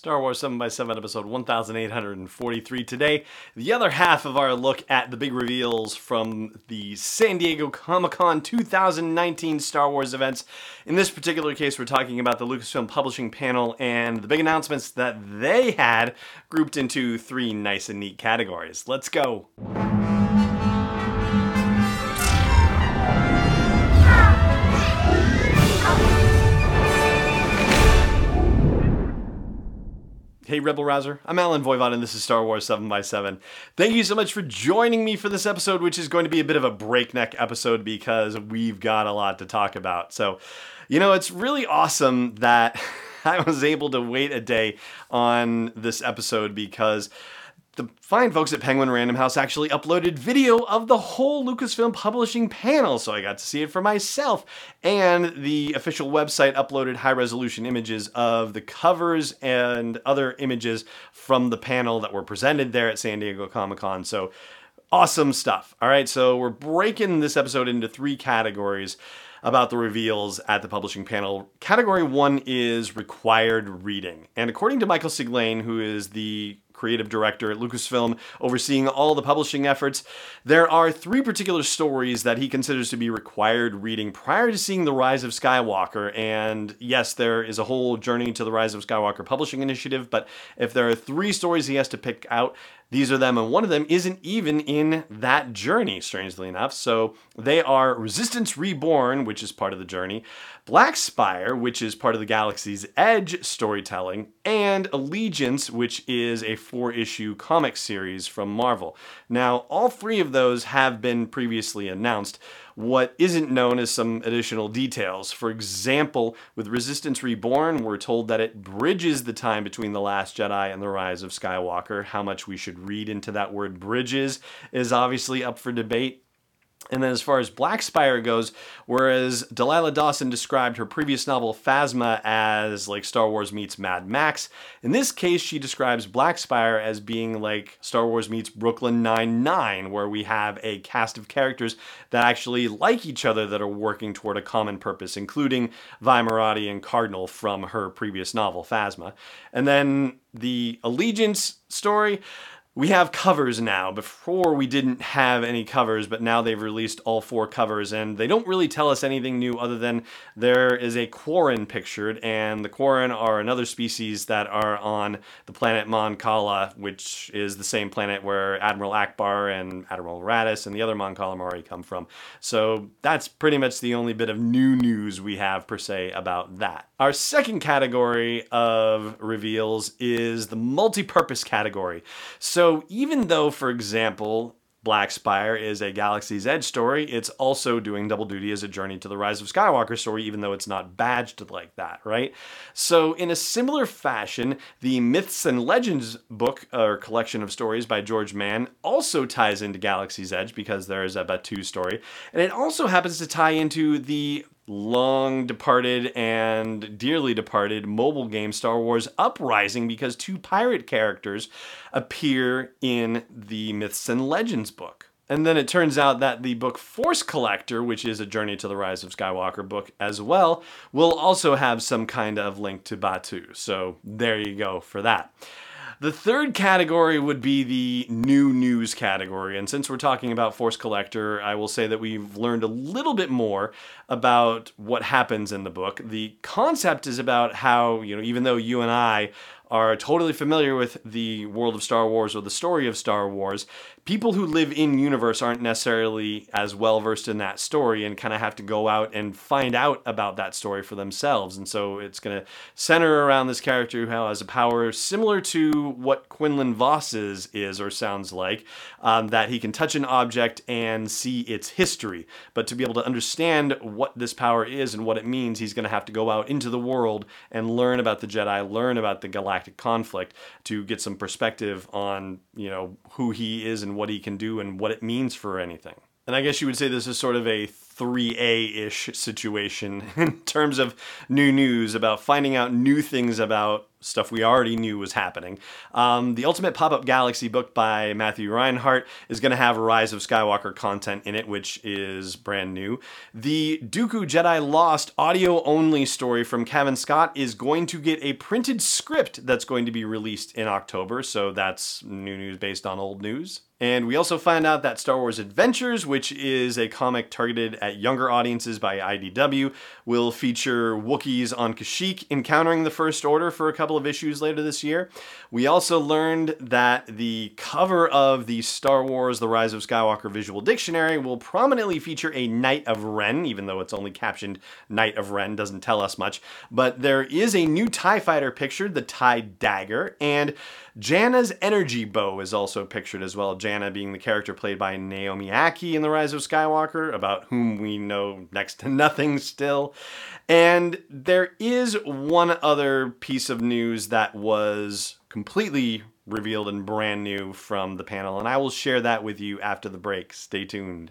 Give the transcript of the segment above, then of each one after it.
Star Wars 7x7 episode 1843. Today, the other half of our look at the big reveals from the San Diego Comic Con 2019 Star Wars events. In this particular case, we're talking about the Lucasfilm Publishing panel and the big announcements that they had grouped into three nice and neat categories. Let's go. Hey, Rebel Rouser. I'm Allen Voivod, and this is Star Wars 7x7. Thank you so much for joining me for this episode, which is going to be a bit of a breakneck episode because we've got a lot to talk about. So, you know, it's really awesome that I was able to wait a day on this episode because the fine folks at Penguin Random House actually uploaded video of the whole Lucasfilm publishing panel, so I got to see it for myself. And the official website uploaded high resolution images of the covers and other images from the panel that were presented there at San Diego Comic Con. So awesome stuff. All right, so we're breaking this episode into three categories about the reveals at the publishing panel. Category one is required reading. And according to Michael Siglain, who is the creative director at Lucasfilm, overseeing all the publishing efforts. There are three particular stories that he considers to be required reading prior to seeing The Rise of Skywalker. And yes, there is a whole Journey to the Rise of Skywalker publishing initiative, but if there are three stories he has to pick out, these are them, and one of them isn't even in that journey, strangely enough. So they are Resistance Reborn, which is part of the journey, Black Spire, which is part of the Galaxy's Edge storytelling, and Allegiance, which is a four issue comic series from Marvel. Now, all three of those have been previously announced. What isn't known is some additional details. For example, with Resistance Reborn, we're told that it bridges the time between The Last Jedi and The Rise of Skywalker. How much we should read into that word bridges is obviously up for debate. And then, as far as Black Spire goes, whereas Delilah Dawson described her previous novel Phasma as like Star Wars meets Mad Max, in this case, she describes Black Spire as being like Star Wars meets Brooklyn Nine-Nine, where we have a cast of characters that actually like each other that are working toward a common purpose, including Vi Moradi and Cardinal from her previous novel Phasma. And then the Allegiance story we have covers now. Before we didn't have any covers, but now they've released all four covers, and they don't really tell us anything new other than there is a Quarren pictured, and the Quarren are another species that are on the planet Mon Cala, which is the same planet where Admiral Ackbar and Admiral Raddus and the other Mon Calamari come from. So that's pretty much the only bit of new news we have per se about that. Our second category of reveals is the multi-purpose category. So even though, for example, Black Spire is a Galaxy's Edge story, it's also doing double duty as a Journey to the Rise of Skywalker story, even though it's not badged like that, right? So, in a similar fashion, the Myths and Legends book or collection of stories by George Mann also ties into Galaxy's Edge because there is a Batuu story, and it also happens to tie into the long departed and dearly departed mobile game Star Wars Uprising because two pirate characters appear in the Myths and Legends book. And then it turns out that the book Force Collector, which is a Journey to the Rise of Skywalker book as well, will also have some kind of link to Batuu. So there you go for that. The third category would be the new news category. And since we're talking about Force Collector, I will say that we've learned a little bit more about what happens in the book. The concept is about how, you know, even though you and I are totally familiar with the world of Star Wars or the story of Star Wars, people who live in universe aren't necessarily as well versed in that story and kind of have to go out and find out about that story for themselves. And so it's going to center around this character who has a power similar to what Quinlan Vos's is or sounds like, um, that he can touch an object and see its history. But to be able to understand what this power is and what it means, he's going to have to go out into the world and learn about the Jedi, learn about the galactic conflict to get some perspective on, you know, who he is and what he can do and what it means for anything. And I guess you would say this is sort of a 3A ish situation in terms of new news about finding out new things about stuff we already knew was happening. Um, the Ultimate Pop Up Galaxy book by Matthew Reinhart is going to have Rise of Skywalker content in it, which is brand new. The Dooku Jedi Lost audio only story from Cavan Scott is going to get a printed script that's going to be released in October, so that's new news based on old news. And we also find out that Star Wars Adventures, which is a comic targeted at younger audiences by IDW, will feature Wookiees on Kashyyyk encountering the First Order for a couple of issues later this year. We also learned that the cover of the Star Wars The Rise of Skywalker Visual Dictionary will prominently feature a Knight of Ren, even though it's only captioned Knight of Ren, doesn't tell us much. But there is a new TIE fighter pictured, the TIE Dagger, and Jannah's energy bow is also pictured as well. Jannah being the character played by Naomi Ackie in The Rise of Skywalker, about whom we know next to nothing still. And there is one other piece of news that was completely revealed and brand new from the panel, and I will share that with you after the break. Stay tuned.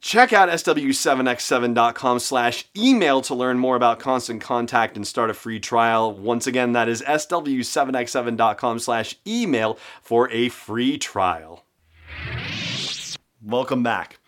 Check out sw7x7.com slash email to learn more about Constant Contact and start a free trial. Once again, that is sw7x7.com slash email for a free trial. Welcome back.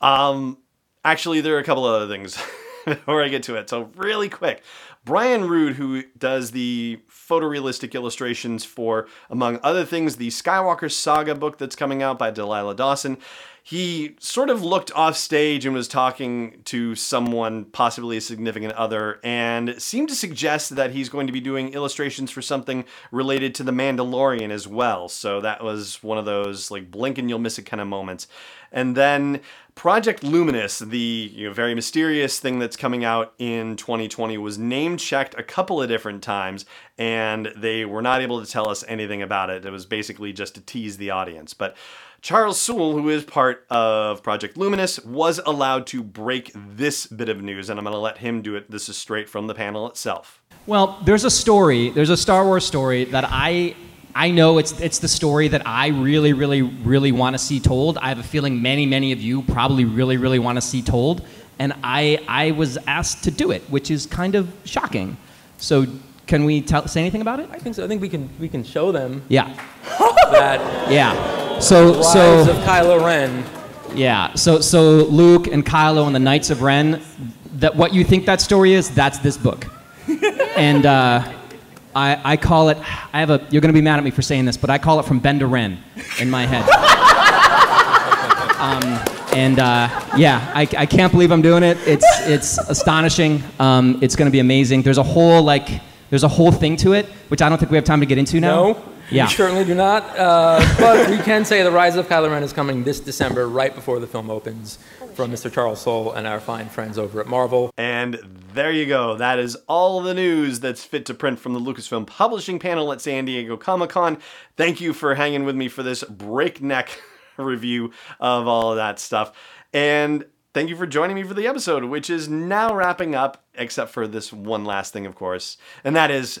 Um, actually, there are a couple other things before I get to it. So, really quick, Brian Rood, who does the photorealistic illustrations for, among other things, the Skywalker Saga book that's coming out by Delilah Dawson, he sort of looked off stage and was talking to someone, possibly a significant other, and seemed to suggest that he's going to be doing illustrations for something related to The Mandalorian as well. So that was one of those like blink and you'll miss it kind of moments. And then Project Luminous, the you know, very mysterious thing that's coming out in 2020, was name checked a couple of different times, and they were not able to tell us anything about it. It was basically just to tease the audience. But Charles Soule, who is part of Project Luminous, was allowed to break this bit of news, and I'm going to let him do it. This is straight from the panel itself. Well, there's a story, there's a Star Wars story that I I know it's it's the story that I really, really, really want to see told. I have a feeling many, many of you probably really, really want to see told, and I I was asked to do it, which is kind of shocking. So, can we tell, say anything about it? I think so. I think we can we can show them Yeah, that yeah. So rise so of Kylo Ren. yeah. So so Luke and Kylo and the Knights of Ren. That what you think that story is? That's this book, and. Uh, I, I call it, I have a, you're going to be mad at me for saying this, but I call it from Ben to Ren in my head. um, and uh, yeah, I, I can't believe I'm doing it. It's, it's astonishing. Um, it's going to be amazing. There's a whole, like, there's a whole thing to it, which I don't think we have time to get into now. No, Yeah. we certainly do not. Uh, but we can say the rise of Kylo Ren is coming this December, right before the film opens, from Mr. Charles Soule and our fine friends over at Marvel. And there you go. That is all the news that's fit to print from the Lucasfilm Publishing panel at San Diego Comic Con. Thank you for hanging with me for this breakneck review of all of that stuff. And thank you for joining me for the episode, which is now wrapping up, except for this one last thing, of course. And that is